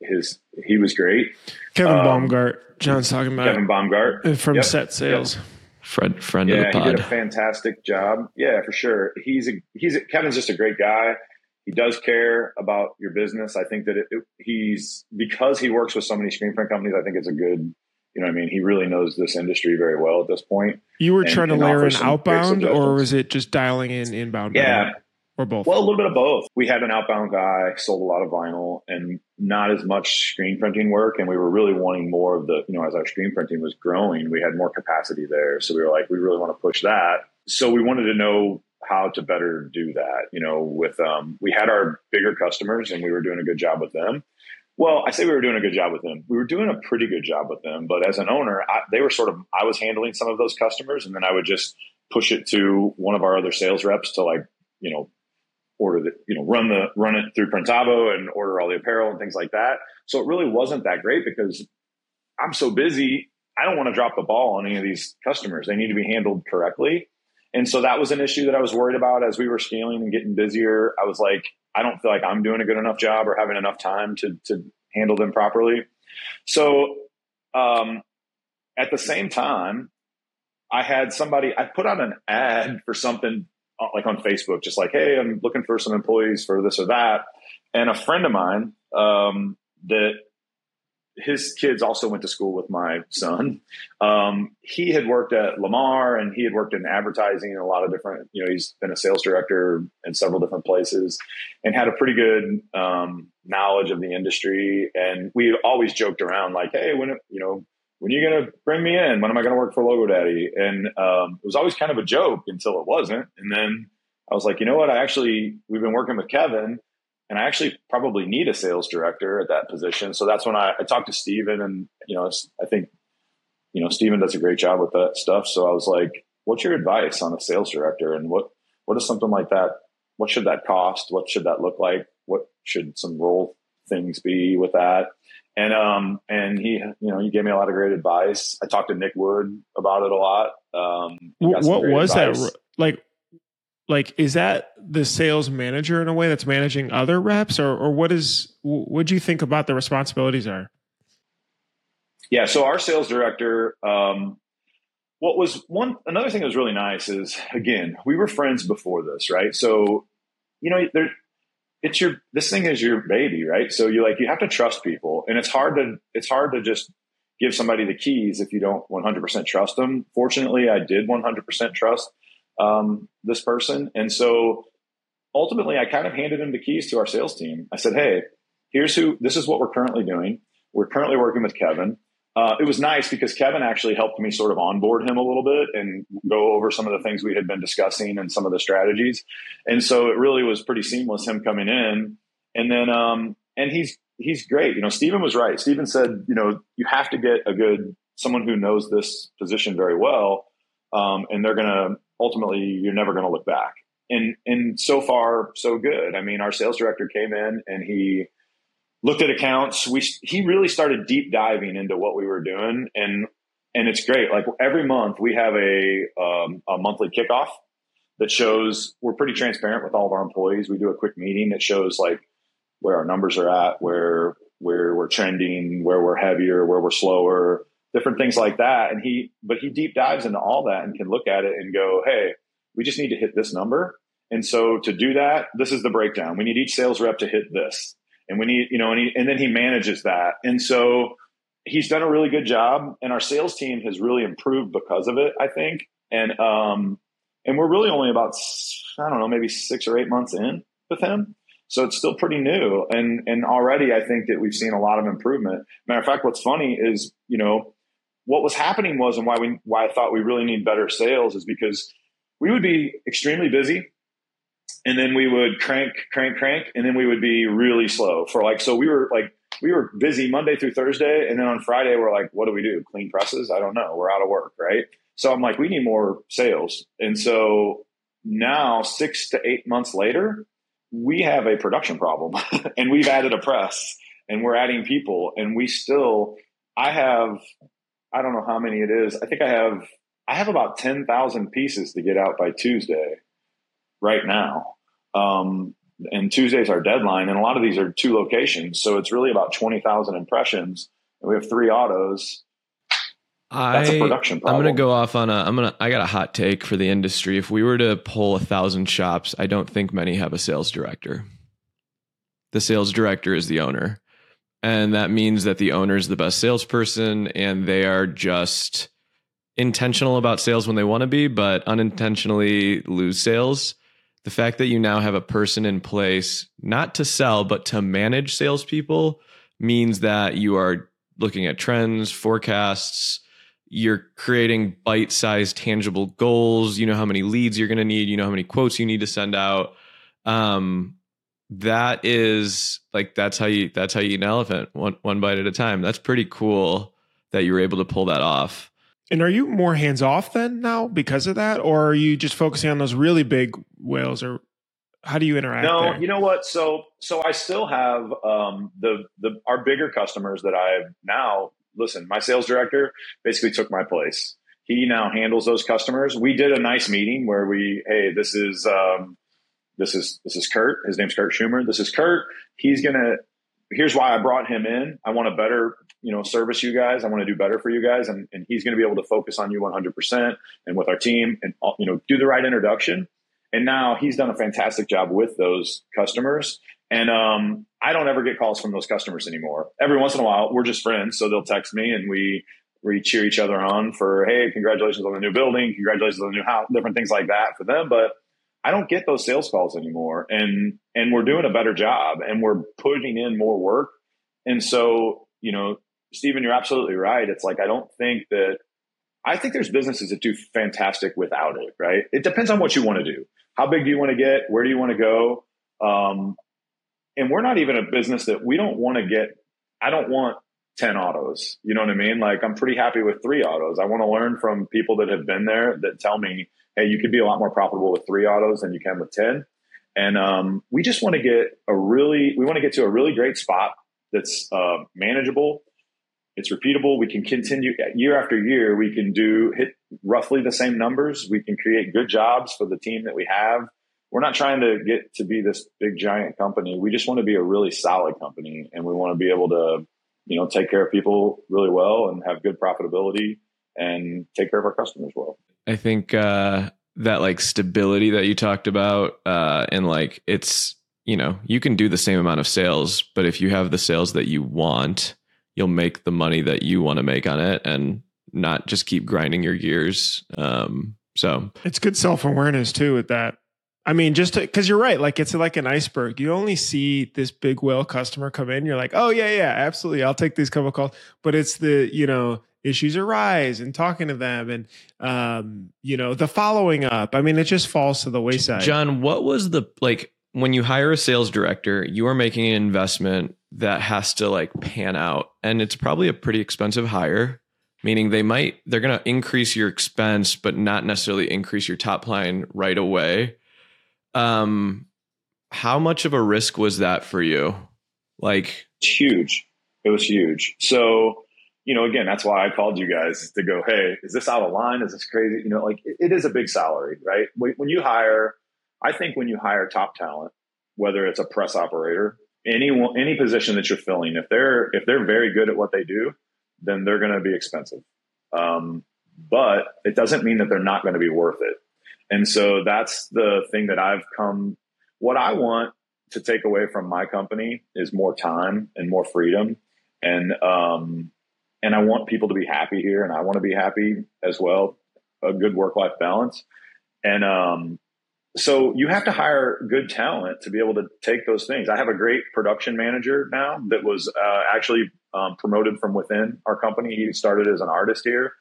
S3: his he was great.
S2: Kevin um, Baumgart, John's talking about
S3: Kevin Baumgart
S2: from yep. Set Sales. Yep.
S1: Friend, friend
S3: yeah,
S1: of the pod.
S3: he did a fantastic job. Yeah, for sure. He's a he's a, Kevin's just a great guy. He does care about your business. I think that it, it, he's because he works with so many screen print companies. I think it's a good. You know, I mean, he really knows this industry very well at this point.
S2: You were and, trying to layer in outbound, or was it just dialing in inbound?
S3: Yeah,
S2: or both?
S3: Well, a little bit of both. We had an outbound guy, sold a lot of vinyl and not as much screen printing work. And we were really wanting more of the, you know, as our screen printing was growing, we had more capacity there. So we were like, we really want to push that. So we wanted to know how to better do that. You know, with, um, we had our bigger customers and we were doing a good job with them. Well, I say we were doing a good job with them. We were doing a pretty good job with them, but as an owner, I, they were sort of, I was handling some of those customers and then I would just push it to one of our other sales reps to like, you know, order the, you know, run the, run it through Printavo and order all the apparel and things like that. So it really wasn't that great because I'm so busy. I don't want to drop the ball on any of these customers. They need to be handled correctly. And so that was an issue that I was worried about as we were scaling and getting busier. I was like, I don't feel like I'm doing a good enough job or having enough time to, to handle them properly. So, um, at the same time, I had somebody, I put out an ad for something uh, like on Facebook, just like, hey, I'm looking for some employees for this or that. And a friend of mine um, that his kids also went to school with my son. Um, he had worked at Lamar and he had worked in advertising in a lot of different, you know, he's been a sales director in several different places and had a pretty good um, knowledge of the industry. And we always joked around like, hey, when, you know, when are you going to bring me in? When am I going to work for Logo Daddy? And um, it was always kind of a joke until it wasn't. And then I was like, you know what? I actually, we've been working with Kevin and I actually probably need a sales director at that position. So that's when I, I talked to Steven and, you know, I think, you know, Steven does a great job with that stuff. So I was like, what's your advice on a sales director and what, what is something like that? What should that cost? What should that look like? What should some role things be with that? and um and he you know he gave me a lot of great advice i talked to nick wood about it a lot um
S2: what was advice. that like like is that the sales manager in a way that's managing other reps or or what is what do you think about the responsibilities are
S3: yeah so our sales director um what was one another thing that was really nice is again we were friends before this right so you know there it's your this thing is your baby, right? So you like you have to trust people, and it's hard to it's hard to just give somebody the keys if you don't 100% trust them. Fortunately, I did 100% trust um, this person, and so ultimately, I kind of handed him the keys to our sales team. I said, "Hey, here's who. This is what we're currently doing. We're currently working with Kevin uh, it was nice because Kevin actually helped me sort of onboard him a little bit and go over some of the things we had been discussing and some of the strategies. And so it really was pretty seamless him coming in. And then, um, and he's, he's great. You know, Stephen was right. Stephen said, you know, you have to get a good, someone who knows this position very well. Um, and they're going to ultimately, you're never going to look back. And, and so far, so good. I mean, our sales director came in and he, looked at accounts. We he really started deep diving into what we were doing, and and it's great. Like every month we have a um, a monthly kickoff. that shows we're pretty transparent with all of our employees. We do a quick meeting that shows like where our numbers are at, where where we're trending, where we're heavier, where we're slower, different things like that. And he, but he deep dives into all that and can look at it and go, hey, we just need to hit this number. And so to do that, this is the breakdown. We need each sales rep to hit this, and we need, you know, and, he, and then he manages that. And so he's done a really good job, and our sales team has really improved because of it. I think, and um, and we're really only about I don't know, maybe six or eight months in with him. So it's still pretty new. And and already I think that we've seen a lot of improvement. Matter of fact, what's funny is, you know, what was happening was and why we why I thought we really need better sales is because we would be extremely busy and then we would crank, crank, crank, and then we would be really slow for like so we were like we were busy Monday through Thursday, and then on Friday we're like, what do we do? Clean presses? I don't know. We're out of work, right? So I'm like, we need more sales. And so now, six to eight months later, we have a production problem [LAUGHS] and we've added a press and we're adding people and we still, I have, I don't know how many it is. I think I have, I have about 10,000 pieces to get out by Tuesday right now. Um, and Tuesday's our deadline. And a lot of these are two locations. So it's really about 20,000 impressions. And we have three autos that's a production problem.
S1: I'm going to go off on a. I'm going to. I got a hot take for the industry. If we were to pull a thousand shops, I don't think many have a sales director. The sales director is the owner, and that means that the owner is the best salesperson, and they are just intentional about sales when they want to be, but unintentionally lose sales. The fact that you now have a person in place not to sell but to manage salespeople means that you are looking at trends, forecasts you're creating bite-sized tangible goals you know how many leads you're going to need you know how many quotes you need to send out um that is like that's how you that's how you eat an elephant one one bite at a time that's pretty cool that you were able to pull that off
S2: and are you more hands off then now because of that or are you just focusing on those really big whales or how do you interact
S3: no
S2: there?
S3: you know what so so i still have um the the our bigger customers that i've now listen, my sales director basically took my place. He now handles those customers. We did a nice meeting where we, hey, this is um, this is this is Kurt. His name's Kurt Schumer. This is Kurt. He's gonna. Here's why I brought him in. I want to better, you know, service you guys. I want to do better for you guys, and, and he's going to be able to focus on you 100 percent and with our team, and you know, do the right introduction. And now he's done a fantastic job with those customers. And um, I don't ever get calls from those customers anymore. Every once in a while, we're just friends, so they'll text me and we we cheer each other on for hey, congratulations on the new building, congratulations on the new house, different things like that for them. But I don't get those sales calls anymore, and and we're doing a better job, and we're putting in more work. And so, you know, Stephen, you're absolutely right. It's like I don't think that I think there's businesses that do fantastic without it, right? It depends on what you want to do. How big do you want to get? Where do you want to go? Um, and we're not even a business that we don't want to get i don't want 10 autos you know what i mean like i'm pretty happy with three autos i want to learn from people that have been there that tell me hey you could be a lot more profitable with three autos than you can with 10 and um, we just want to get a really we want to get to a really great spot that's uh, manageable. It's repeatable. We can continue year after year we can do hit roughly the same numbers. We can create good jobs for the team that we have. We're not trying to get to be this big giant company. We just want to be a really solid company and we want to be able to, you know, take care of people really well and have good profitability and take care of our customers well.
S1: I think uh that like stability that you talked about uh and like it's you know, you can do the same amount of sales, but if you have the sales that you want, you'll make the money that you want to make on it and not just keep grinding your gears. Um so
S2: it's good self awareness too with that I mean, just because you're right, like it's like an iceberg. You only see this big whale customer come in, you're like, oh yeah, yeah, absolutely, I'll take these couple calls. But it's the you know issues arise and talking to them and um, you know the following up. I mean, it just falls to the wayside.
S1: John, what was the like when you hire a sales director? You are making an investment that has to like pan out, and it's probably a pretty expensive hire. Meaning they might they're going to increase your expense, but not necessarily increase your top line right away um, how much of a risk was that for you? Like,
S3: it's huge. It was huge. So, you know, again, that's why I called you guys to go, hey, is this out of line? Is this crazy? You know, like it, it is a big salary, right? When you hire, I think when you hire top talent, whether it's a press operator, any any position that you're filling, if they're if they're very good at what they do, then they're going to be expensive. Um, but it doesn't mean that they're not going to be worth it. And so that's the thing that I've come. What I want to take away from my company is more time and more freedom, and um, and I want people to be happy here, and I want to be happy as well. A good work life balance, and um, so you have to hire good talent to be able to take those things. I have a great production manager now that was uh, actually um, promoted from within our company. He started as an artist here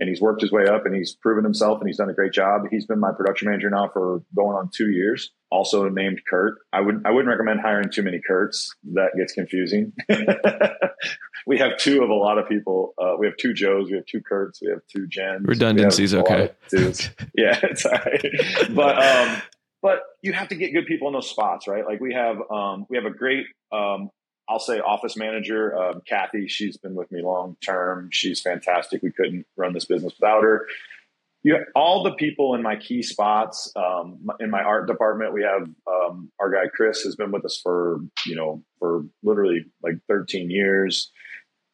S3: and he's worked his way up and he's proven himself and he's done a great job. He's been my production manager now for going on two years. Also named Kurt. I wouldn't I wouldn't recommend hiring too many Kurts. That gets confusing. [LAUGHS] we have two of a lot of people. Uh, we have two Joes. We have two Kurts. We have two Jens.
S1: Redundancies, okay. [LAUGHS]
S3: yeah, it's all right. But um, but you have to get good people in those spots, right? Like we have um, we have a great um, I'll say office manager, um, Kathy. She's been with me long term. She's fantastic. We couldn't run this business without her. You, all the people in my key spots um, in my art department. We have um, our guy Chris has been with us for you know for literally like 13 years.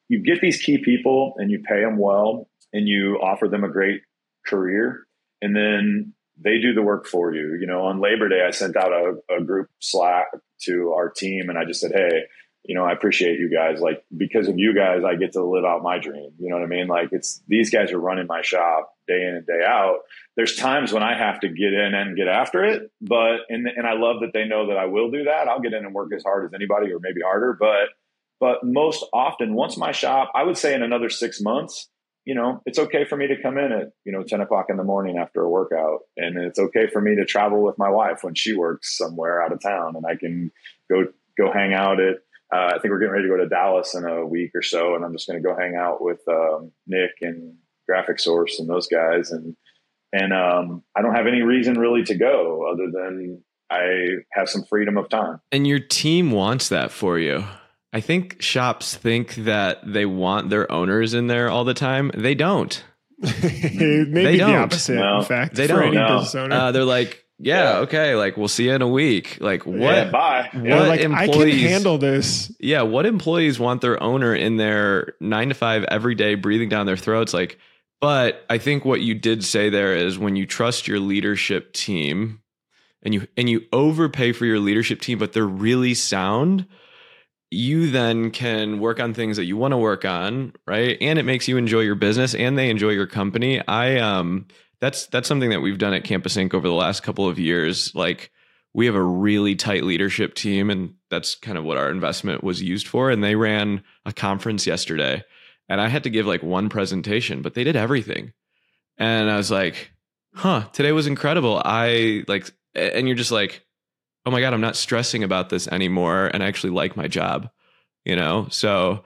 S3: You get these key people and you pay them well and you offer them a great career, and then they do the work for you. You know, on Labor Day, I sent out a, a group Slack to our team, and I just said, "Hey, you know, I appreciate you guys. Like because of you guys, I get to live out my dream. You know what I mean? Like it's these guys are running my shop day in and day out. There's times when I have to get in and get after it, but and and I love that they know that I will do that. I'll get in and work as hard as anybody, or maybe harder. But but most often, once my shop, I would say in another six months, you know, it's okay for me to come in at you know ten o'clock in the morning after a workout, and it's okay for me to travel with my wife when she works somewhere out of town, and I can go go hang out at uh, I think we're getting ready to go to Dallas in a week or so, and I'm just going to go hang out with um, Nick and Graphic Source and those guys, and and um, I don't have any reason really to go other than I have some freedom of time.
S1: And your team wants that for you. I think shops think that they want their owners in there all the time. They don't. [LAUGHS]
S2: Maybe they don't. the opposite. No, in fact,
S1: they don't. No. Uh, they're like, yeah, yeah, okay, like we'll see you in a week. Like what? Yeah,
S3: bye.
S2: What yeah, like, employees, I can handle this.
S1: Yeah, what employees want their owner in their nine to five every day, breathing down their throats? Like, but I think what you did say there is when you trust your leadership team, and you and you overpay for your leadership team, but they're really sound. You then can work on things that you want to work on, right? And it makes you enjoy your business, and they enjoy your company. I um that's that's something that we've done at Campus Ink over the last couple of years. Like we have a really tight leadership team, and that's kind of what our investment was used for. And they ran a conference yesterday, and I had to give like one presentation, but they did everything. And I was like, huh, today was incredible. I like, and you're just like, oh my God, I'm not stressing about this anymore. And I actually like my job, you know? So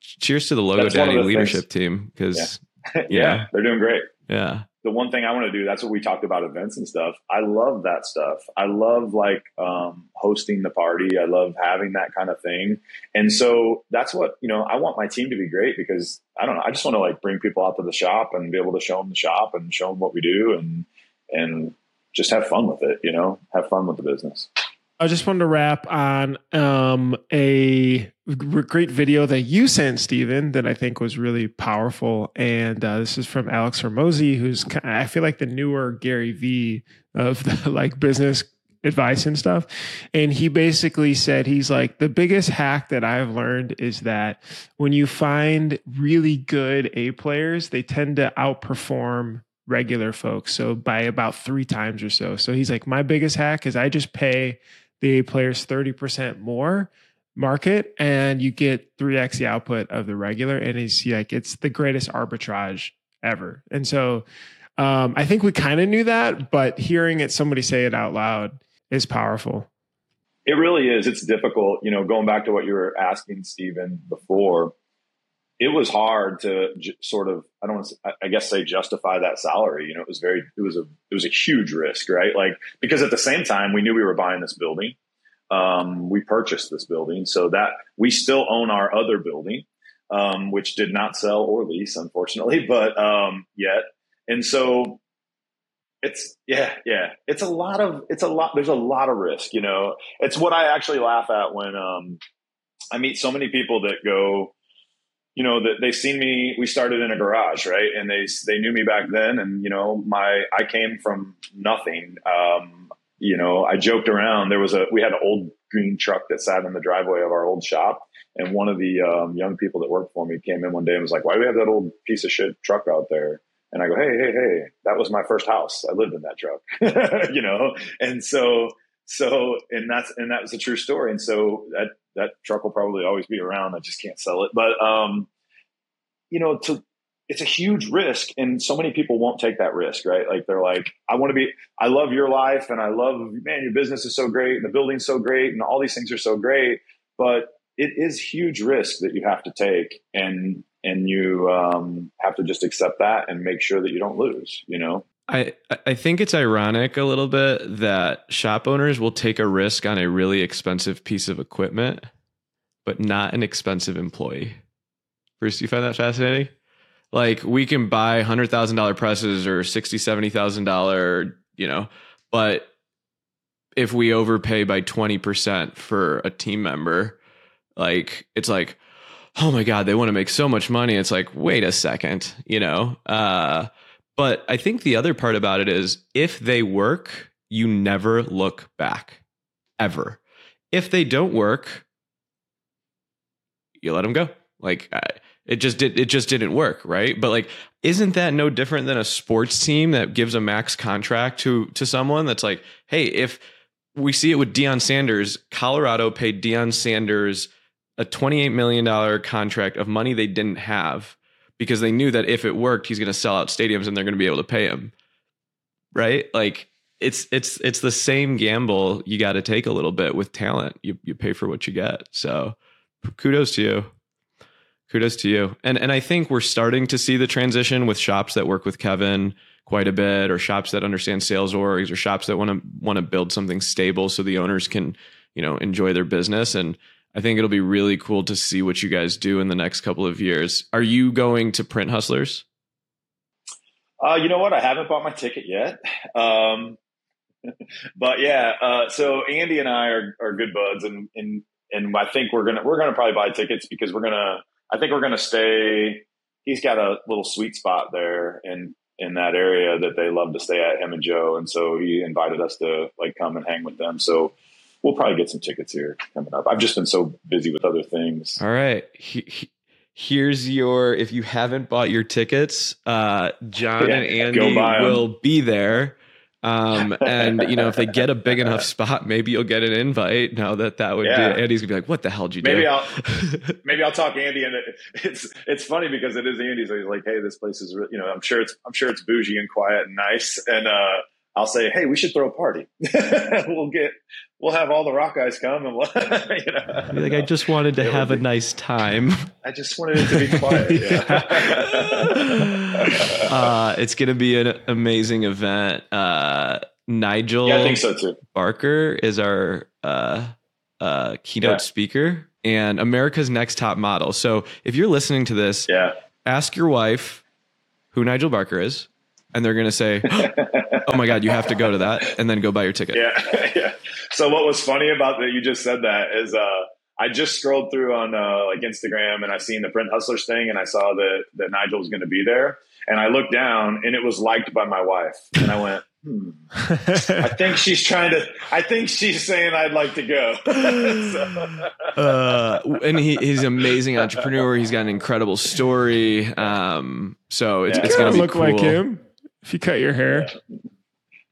S1: cheers to the Logo That's Daddy leadership things. team because,
S3: yeah. [LAUGHS] yeah. yeah, they're doing great.
S1: Yeah
S3: the one thing I want to do, that's what we talked about events and stuff. I love that stuff. I love like um, hosting the party. I love having that kind of thing. And so that's what, you know, I want my team to be great because I don't know. I just want to like bring people out to the shop and be able to show them the shop and show them what we do and, and just have fun with it, you know, have fun with the business.
S2: I just wanted to wrap on um, a great video that you sent, Stephen, that I think was really powerful. And uh, this is from Alex Hormozi, who's I feel like the newer Gary Vee of the [LAUGHS] like business advice and stuff. And he basically said he's like the biggest hack that I've learned is that when you find really good A players, they tend to outperform regular folks. So by about three times or so. So he's like, my biggest hack is I just pay the players 30% more market and you get 3x the output of the regular and he's like it's the greatest arbitrage ever. And so um, i think we kind of knew that but hearing it somebody say it out loud is powerful.
S3: It really is. It's difficult you know going back to what you were asking stephen before it was hard to sort of i don't want to i guess say justify that salary you know it was very it was a it was a huge risk right like because at the same time we knew we were buying this building um, we purchased this building so that we still own our other building um, which did not sell or lease, unfortunately, [LAUGHS] but um, yet. And so it's yeah, yeah. It's a lot of it's a lot. There's a lot of risk. You know, it's what I actually laugh at when um, I meet so many people that go. You know that they seen me. We started in a garage, right? And they they knew me back then, and you know my I came from nothing. Um, you know, I joked around. There was a we had an old green truck that sat in the driveway of our old shop, and one of the um, young people that worked for me came in one day and was like, "Why do we have that old piece of shit truck out there?" And I go, hey, hey, hey, that was my first house. I lived in that truck, [LAUGHS] you know? And so, so, and that's, and that was a true story. And so that, that truck will probably always be around. I just can't sell it. But, um, you know, to, it's a huge risk and so many people won't take that risk, right? Like they're like, I want to be, I love your life and I love, man, your business is so great and the building's so great and all these things are so great, but it is huge risk that you have to take. And and you um, have to just accept that and make sure that you don't lose. You know.
S1: I, I think it's ironic a little bit that shop owners will take a risk on a really expensive piece of equipment, but not an expensive employee. Bruce, do you find that fascinating? Like we can buy hundred thousand dollar presses or sixty, seventy thousand dollar, you know, but if we overpay by twenty percent for a team member, like it's like, oh my god they want to make so much money it's like wait a second you know uh, but i think the other part about it is if they work you never look back ever. If they don't work you let them go. Like it just did it just didn't work right? But like isn't that no different than a sports team that gives a max contract to to someone that's like hey if we see it with Deion Sanders Colorado paid Deion Sanders a $28 million contract of money they didn't have because they knew that if it worked, he's going to sell out stadiums and they're going to be able to pay him. Right? Like it's it's it's the same gamble you got to take a little bit with talent. You you pay for what you get. So kudos to you. Kudos to you. And and I think we're starting to see the transition with shops that work with Kevin quite a bit or shops that understand sales orgs or shops that want to want to build something stable so the owners can, you know, enjoy their business and I think it'll be really cool to see what you guys do in the next couple of years. Are you going to Print Hustlers?
S3: Uh, you know what? I haven't bought my ticket yet. Um, [LAUGHS] but yeah, uh, so Andy and I are, are good buds, and and and I think we're gonna we're gonna probably buy tickets because we're gonna I think we're gonna stay. He's got a little sweet spot there in in that area that they love to stay at him and Joe, and so he invited us to like come and hang with them. So we'll probably get some tickets here coming up. I've just been so busy with other things.
S1: All right. He, he, here's your if you haven't bought your tickets, uh, John yeah, and Andy will be there. Um, and you know, if they get a big enough [LAUGHS] spot, maybe you'll get an invite. Now that that would yeah. be Andy's gonna be like, "What the hell did you
S3: maybe
S1: do?"
S3: I'll [LAUGHS] maybe I'll talk Andy, and it, [LAUGHS] it's it's funny because it is Andy, so he's like, "Hey, this place is you know, I'm sure it's I'm sure it's bougie and quiet and nice, and uh, I'll say, "Hey, we should throw a party. [LAUGHS] we'll get, we'll have all the ROQ guys come, and we'll, [LAUGHS] you
S1: know." like, I just wanted to have a nice time.
S3: I just wanted it to be quiet. Yeah. [LAUGHS]
S1: uh, it's going to be an amazing event. Uh, Nigel,
S3: yeah, I think so too.
S1: Barker is our uh, uh, keynote yeah. speaker and America's Next Top Model. So, if you're listening to this,
S3: yeah,
S1: ask your wife who Nigel Barker is and they're going to say, "Oh my God, you have to go to that," and then go buy your ticket.
S3: Yeah, [LAUGHS] yeah. So what was funny about that? You just said that is, uh, I just scrolled through on uh, like Instagram and I seen the Print Hustlers thing, and I saw that that Nigel was going to be there, and I looked down and it was liked by my wife, and I went. Hmm. I think she's trying to. I think she's saying I'd like to go. [LAUGHS]
S1: so. [LAUGHS] uh, and he, he's an amazing entrepreneur. He's got an incredible story. Um, so it's, yeah. it's going to
S2: look
S1: cool.
S2: like him. If you cut your hair.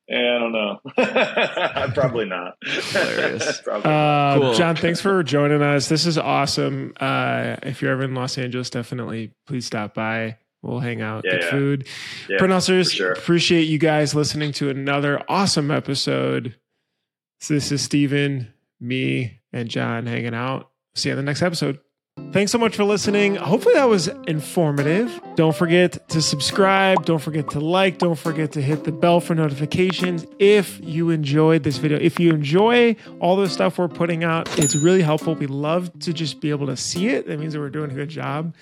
S3: Yeah, I don't know. [LAUGHS] Probably not. Hilarious. [LAUGHS]
S2: Probably uh, cool. John, thanks for joining us. This is awesome. Uh, if you're ever in Los Angeles, definitely please stop by. We'll hang out, yeah, get yeah. food. Yeah, Pronouncers, sure. appreciate you guys listening to another awesome episode. So this is Steven, me, and John hanging out. See you on the next episode. Thanks so much for listening. Hopefully that was informative. Don't forget to subscribe. Don't forget to like. Don't forget to hit the bell for notifications if you enjoyed this video. If you enjoy all the stuff we're putting out, it's really helpful. We love to just be able to see it. That means that we're doing a good job.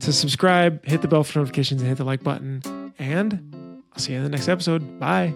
S2: To subscribe, hit the bell for notifications, and hit the like button. And I'll see you in the next episode. Bye.